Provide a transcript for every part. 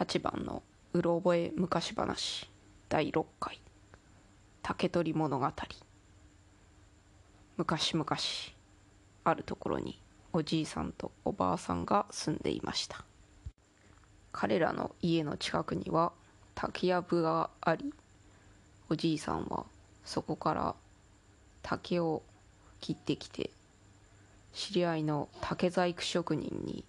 8番の「うろ覚え昔話」第6回「竹取物語」昔々あるところにおじいさんとおばあさんが住んでいました。彼らの家の近くには竹やぶがありおじいさんはそこから竹を切ってきて知り合いの竹細工職人に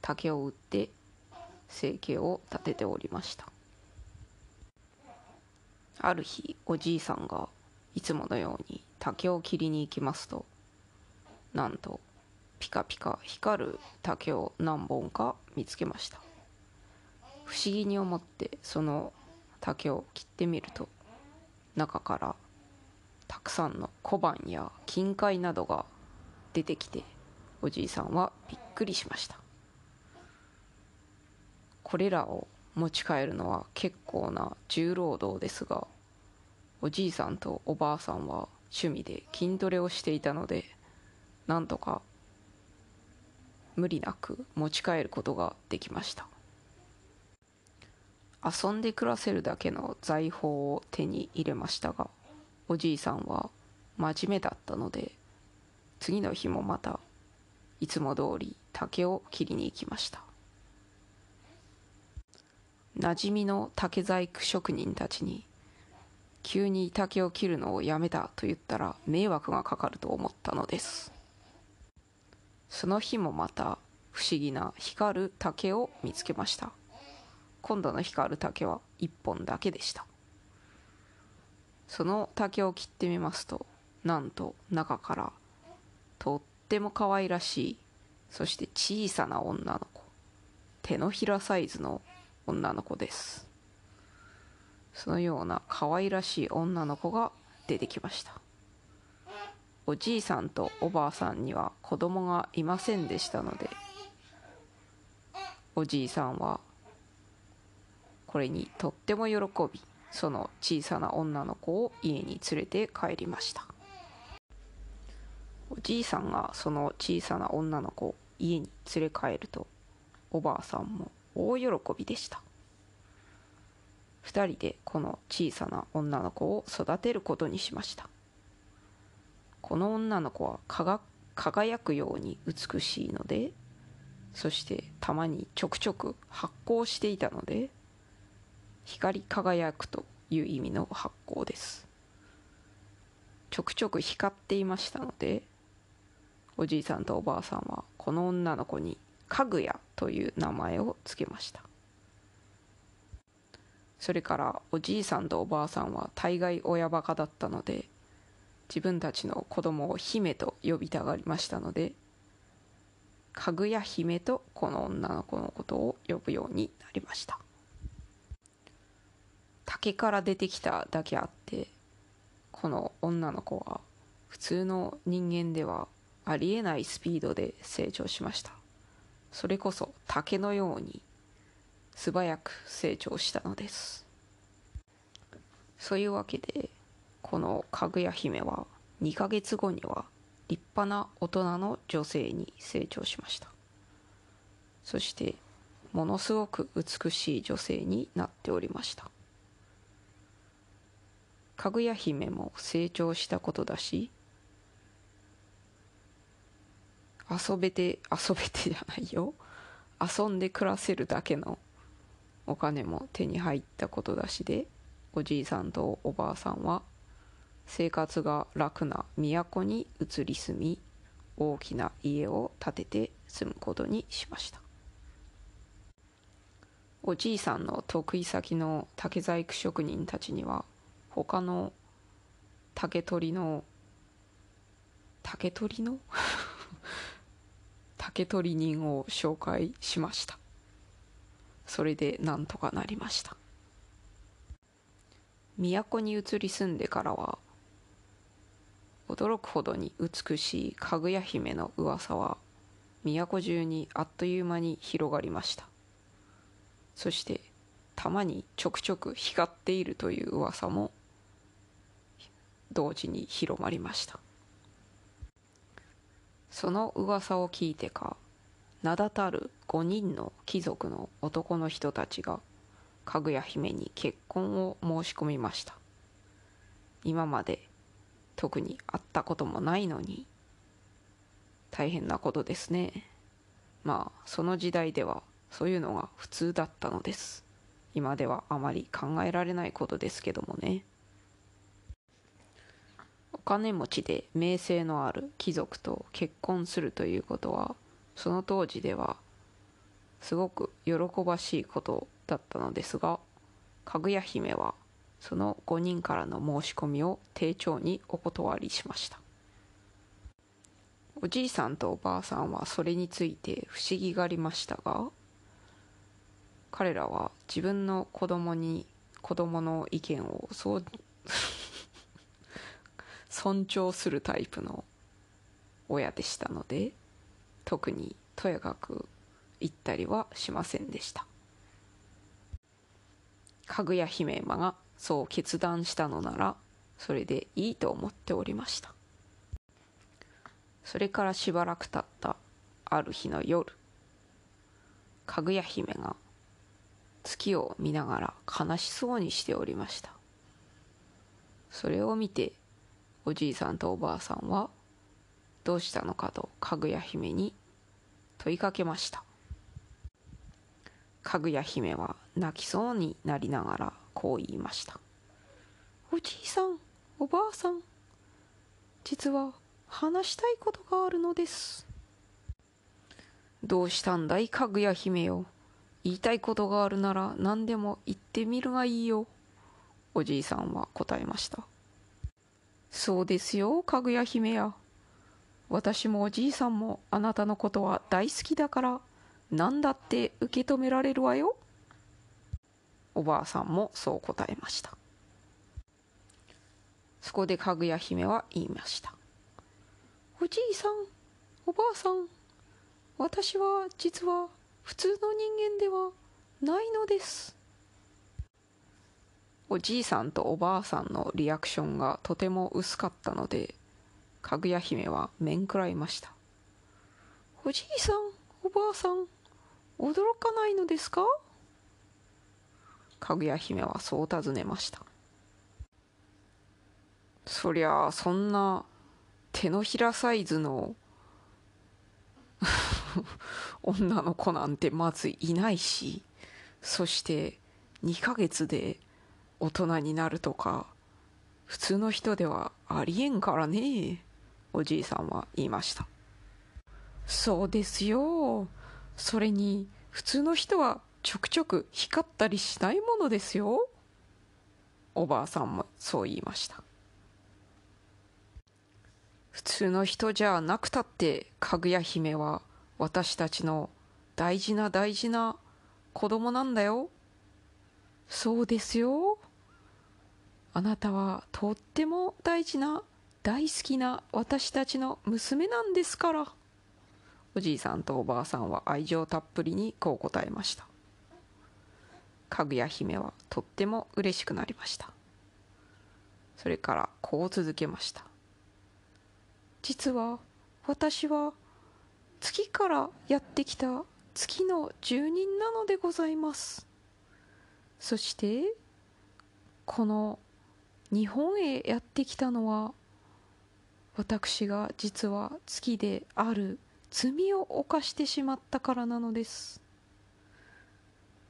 竹を売って生計を立てておりました。ある日おじいさんがいつものように竹を切りに行きますとなんとピカピカ光る竹を何本か見つけました。不思議に思ってその竹を切ってみると中からたくさんの小判や金塊などが出てきておじいさんはびっくりしました。これらを持ち帰るのは結構な重労働ですがおじいさんとおばあさんは趣味で筋トレをしていたのでなんとか無理なく持ち帰ることができました。遊んで暮らせるだけの財宝を手に入れましたがおじいさんは真面目だったので次の日もまたいつも通り竹を切りに行きました。馴染みの竹細工職人たちに急に竹を切るのをやめたと言ったら迷惑がかかると思ったのです。その日もまた不思議な光る竹を見つけました。今度の光る竹は1本だけでした。その竹を切ってみますとなんと中からとっても可愛らしいそして小さな女の子手のひらサイズの女の子です。そのような可愛らしい女の子が出てきました。おじいさんとおばあさんには子供がいませんでしたのでおじいさんはこれにとっても喜びその小さな女の子を家に連れて帰りました。おじいさんがその小さな女の子を家に連れ帰るとおばあさんも大喜びでした。2人でこの小さな女の子を育てることにしました。この女の子は輝くように美しいのでそしてたまにちょくちょく発光していたので光り輝くという意味の発光です。ちょくちょく光っていましたのでおじいさんとおばあさんはこの女の子にかぐやという名前を付けました。それからおじいさんとおばあさんは大概親バカだったので自分たちの子供を姫と呼びたがりましたのでかぐや姫とこの女の子のことを呼ぶようになりました。竹から出てきただけあってこの女の子は普通の人間ではありえないスピードで成長しました。それこそ竹のように素早く成長したのです。そういうわけでこのかぐや姫は2ヶ月後には立派な大人の女性に成長しました。そしてものすごく美しい女性になっておりました。かぐや姫も成長したことだし遊べて遊べてじゃないよ。遊んで暮らせるだけのお金も手に入ったことだしでおじいさんとおばあさんは生活が楽な都に移り住み大きな家を建てて住むことにしました。おじいさんの得意先の竹細工職人たちには他の竹取りの竹取りの？竹取り 人を紹介しました。それでなんとかなりました。都に移り住んでからは驚くほどに美しいかぐや姫の噂は都中にあっという間に広がりました。そしてたまにちょくちょく光っているという噂も同時に広まりました。その噂を聞いてか名だたる5人の貴族の男の人たちがかぐや姫に結婚を申し込みました。今まで特に会ったこともないのに。大変なことですね。まあその時代ではそういうのが普通だったのです。今ではあまり考えられないことですけどもね。お金持ちで名声のある貴族と結婚するということはその当時ではすごく喜ばしいことだったのですがかぐや姫はその5人からの申し込みを丁重にお断りしました。おじいさんとおばあさんはそれについて不思議がありましたが彼らは自分の子供に子供の意見をそう 尊重するタイプの親でしたので特にとやかく言ったりはしませんでした。かぐや姫がそう決断したのならそれでいいと思っておりました。それからしばらく経ったある日の夜かぐや姫が月を見ながら悲しそうにしておりました。それを見ておじいさんとおばあさんはどうしたのかとかぐや姫に問いかけました。かぐや姫は泣きそうになりながらこう言いました。おじいさんおばあさん実は話したいことがあるのです。どうしたんだいかぐや姫よ。言いたいことがあるなら何でも言ってみるがいいよ。おじいさんは答えました。そうですよかぐや姫や。私もおじいさんもあなたのことは大好きだから何だって受け止められるわよ。おばあさんもそう答えました。そこでかぐや姫は言いました。おじいさんおばあさん私は実は普通の人間ではないのです。おじいさんとおばあさんのリアクションがとても薄かったのでかぐや姫は面食らいました。おじいさんおばあさん驚かないのですか？かぐや姫はそう尋ねました。そりゃあそんな手のひらサイズの 女の子なんてまずいないしそして2ヶ月で大人になるとか普通の人ではありえんからね。おじいさんは言いました。そうですよ。それに普通の人はちょくちょく光ったりしないものですよ。おばあさんもそう言いました。普通の人じゃなくたってかぐや姫は私たちの大事な大事な子供なんだよ。そうですよ。あなたはとっても大事な大好きな私たちの娘なんですから。おじいさんとおばあさんは愛情たっぷりにこう答えました。かぐや姫はとっても嬉しくなりました。それからこう続けました。実は私は月からやってきた月の住人なのでございます。そしてこの日本へやってきたのは私が実は月である罪を犯してしまったからなのです。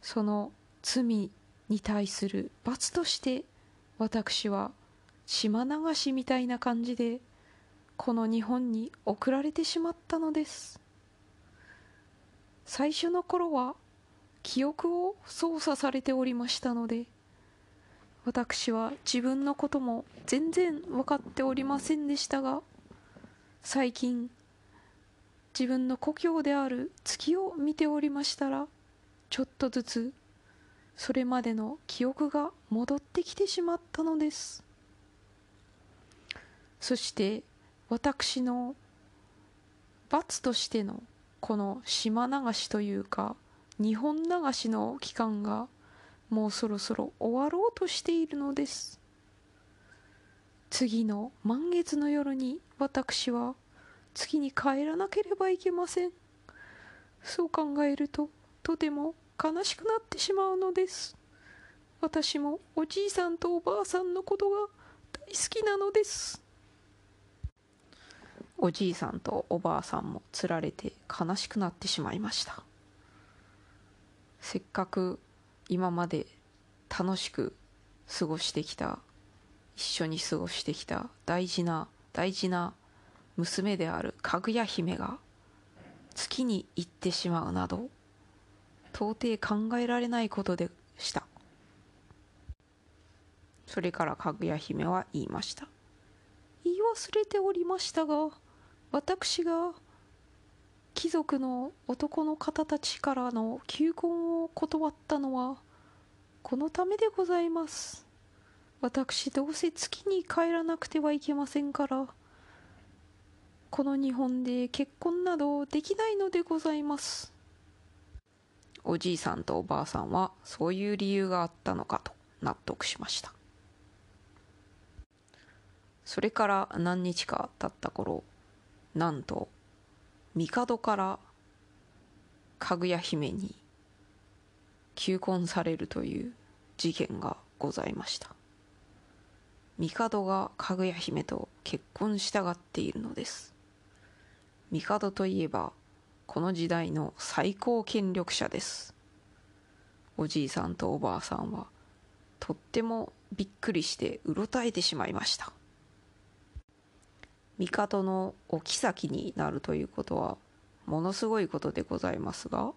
その罪に対する罰として私は島流しみたいな感じでこの日本に送られてしまったのです。最初の頃は記憶を操作されておりましたので私は自分のことも全然分かっておりませんでしたが最近自分の故郷である月を見ておりましたらちょっとずつそれまでの記憶が戻ってきてしまったのです。そして私の罰としてのこの島流しというか日本流しの期間がもうそろそろ終わろうとしているのです。次の満月の夜に私は月に帰らなければいけません。そう考えるととても悲しくなってしまうのです。私もおじいさんとおばあさんのことが大好きなのです。おじいさんとおばあさんもつられて悲しくなってしまいました。せっかく今まで楽しく過ごしてきた一緒に過ごしてきた大事な大事な娘であるかぐや姫が月に行ってしまうなど到底考えられないことでした。それからかぐや姫は言いました。言い忘れておりましたが私が貴族の男の方たちからの求婚を断ったのはこのためでございます。私どうせ月に帰らなくてはいけませんから。この日本で結婚などできないのでございます。おじいさんとおばあさんはそういう理由があったのかと納得しました。それから何日か経った頃なんと帝からかぐや姫に求婚されるという事件がございました。帝がかぐや姫と結婚したがっているのです。帝といえばこの時代の最高権力者です。おじいさんとおばあさんはとってもびっくりしてうろたえてしまいました。帝のお妃になるということはものすごいことでございますが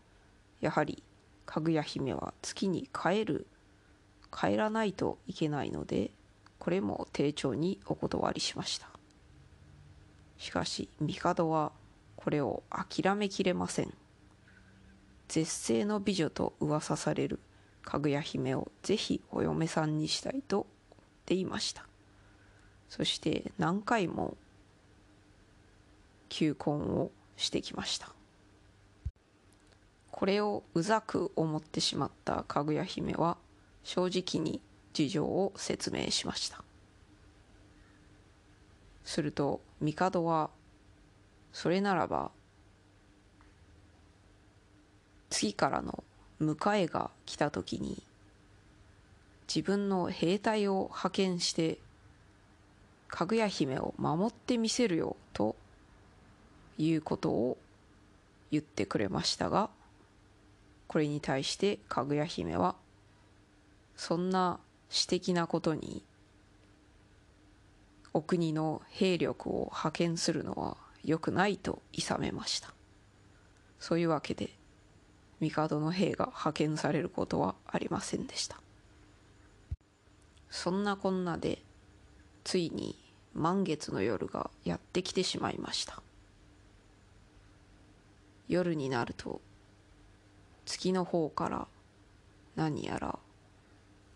やはりかぐや姫は月に帰る帰らないといけないのでこれも丁重にお断りしました。しかし帝はこれを諦めきれません。絶世の美女と噂されるかぐや姫をぜひお嫁さんにしたいと言っていました。そして何回も求婚をしてきました。これをうざく思ってしまったかぐや姫は正直に事情を説明しました。すると帝はそれならば次からの迎えが来た時に自分の兵隊を派遣してかぐや姫を守ってみせるよということを言ってくれましたがこれに対してかぐや姫はそんな私的なことにお国の兵力を派遣するのは良くないと諌めました。そういうわけで帝の兵が派遣されることはありませんでした。そんなこんなでついに満月の夜がやってきてしまいました。夜になると月の方から何やら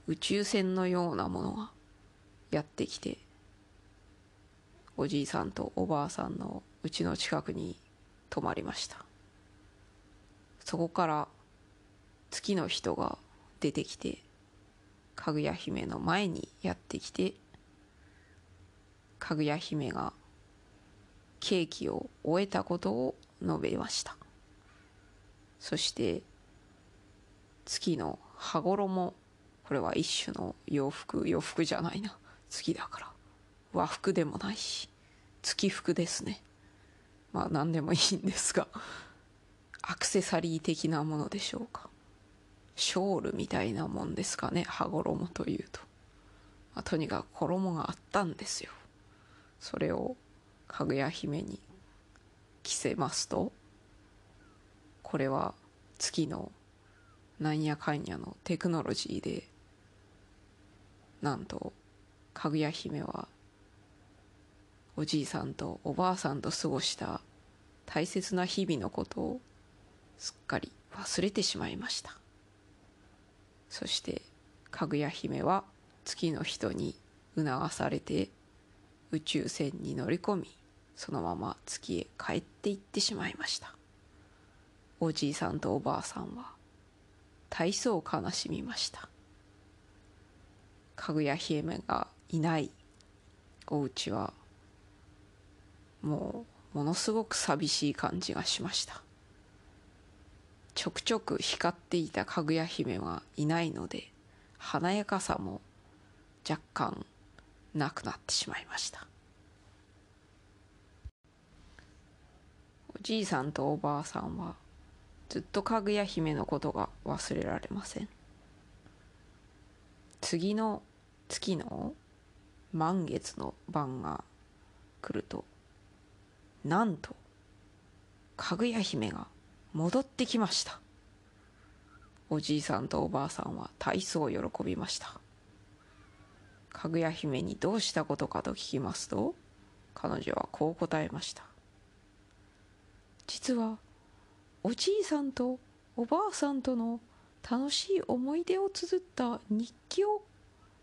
宇宙船のようなものがやってきておじいさんとおばあさんのうちの近くに泊まりました。そこから月の人が出てきてかぐや姫の前にやってきてかぐや姫がケーキを終えたことを述べました。そして月の羽衣これは一種の洋服洋服じゃないな。月だから。和服でもないし月服ですね。まあ何でもいいんですがアクセサリー的なものでしょうか。ショールみたいなもんですかね羽衣というと、まあ、とにかく衣があったんですよ。それをかぐや姫に着せますとこれは月のなんやかんやのテクノロジーでなんとかぐや姫はおじいさんとおばあさんと過ごした大切な日々のことをすっかり忘れてしまいました。そしてかぐや姫は月の人に促されて宇宙船に乗り込みそのまま月へ帰っていってしまいました。おじいさんとおばあさんは大層悲しみました。かぐや姫がいない。お家はもうものすごく寂しい感じがしました。ちょくちょく光っていたかぐや姫はいないので華やかさも若干なくなってしまいました。おじいさんとおばあさんはずっとかぐや姫のことが忘れられません。次の月の満月の晩が来るとなんとかぐや姫が戻ってきました。おじいさんとおばあさんは大層喜びました。かぐや姫にどうしたことかと聞きますと彼女はこう答えました。実はおじいさんとおばあさんとの楽しい思い出を綴った日記を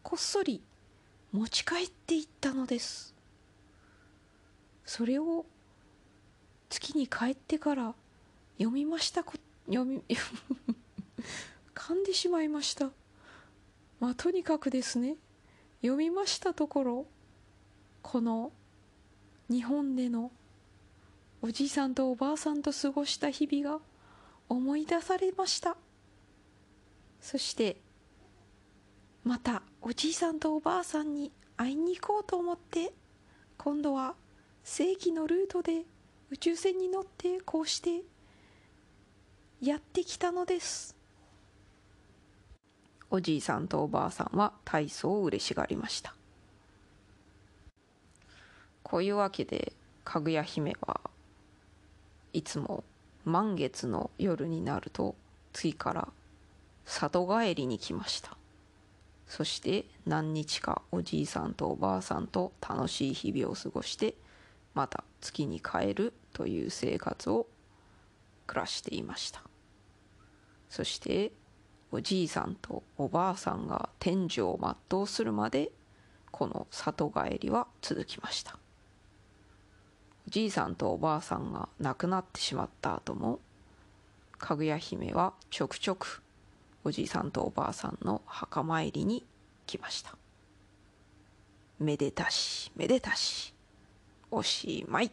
こっそり持ち帰っていったのです。それを月に帰ってから読みましたこ読み 噛んでしまいました。まあとにかくですね読みましたところこの日本でのおじいさんとおばあさんと過ごした日々が思い出されました。そしてまたおじいさんとおばあさんに会いに行こうと思って今度は正規のルートで宇宙船に乗ってこうしてやってきたのです。おじいさんとおばあさんは大層嬉しがりました。こういうわけでかぐや姫はいつも満月の夜になると次から里帰りに来ました。そして何日かおじいさんとおばあさんと楽しい日々を過ごしてまた月に帰るという生活を暮らしていました。そしておじいさんとおばあさんが天寿を全うするまでこの里帰りは続きました。じいさんとおばあさんが亡くなってしまった後もかぐや姫はちょくちょくおじいさんとおばあさんの墓参りに来ました。めでたしめでたしおしまい。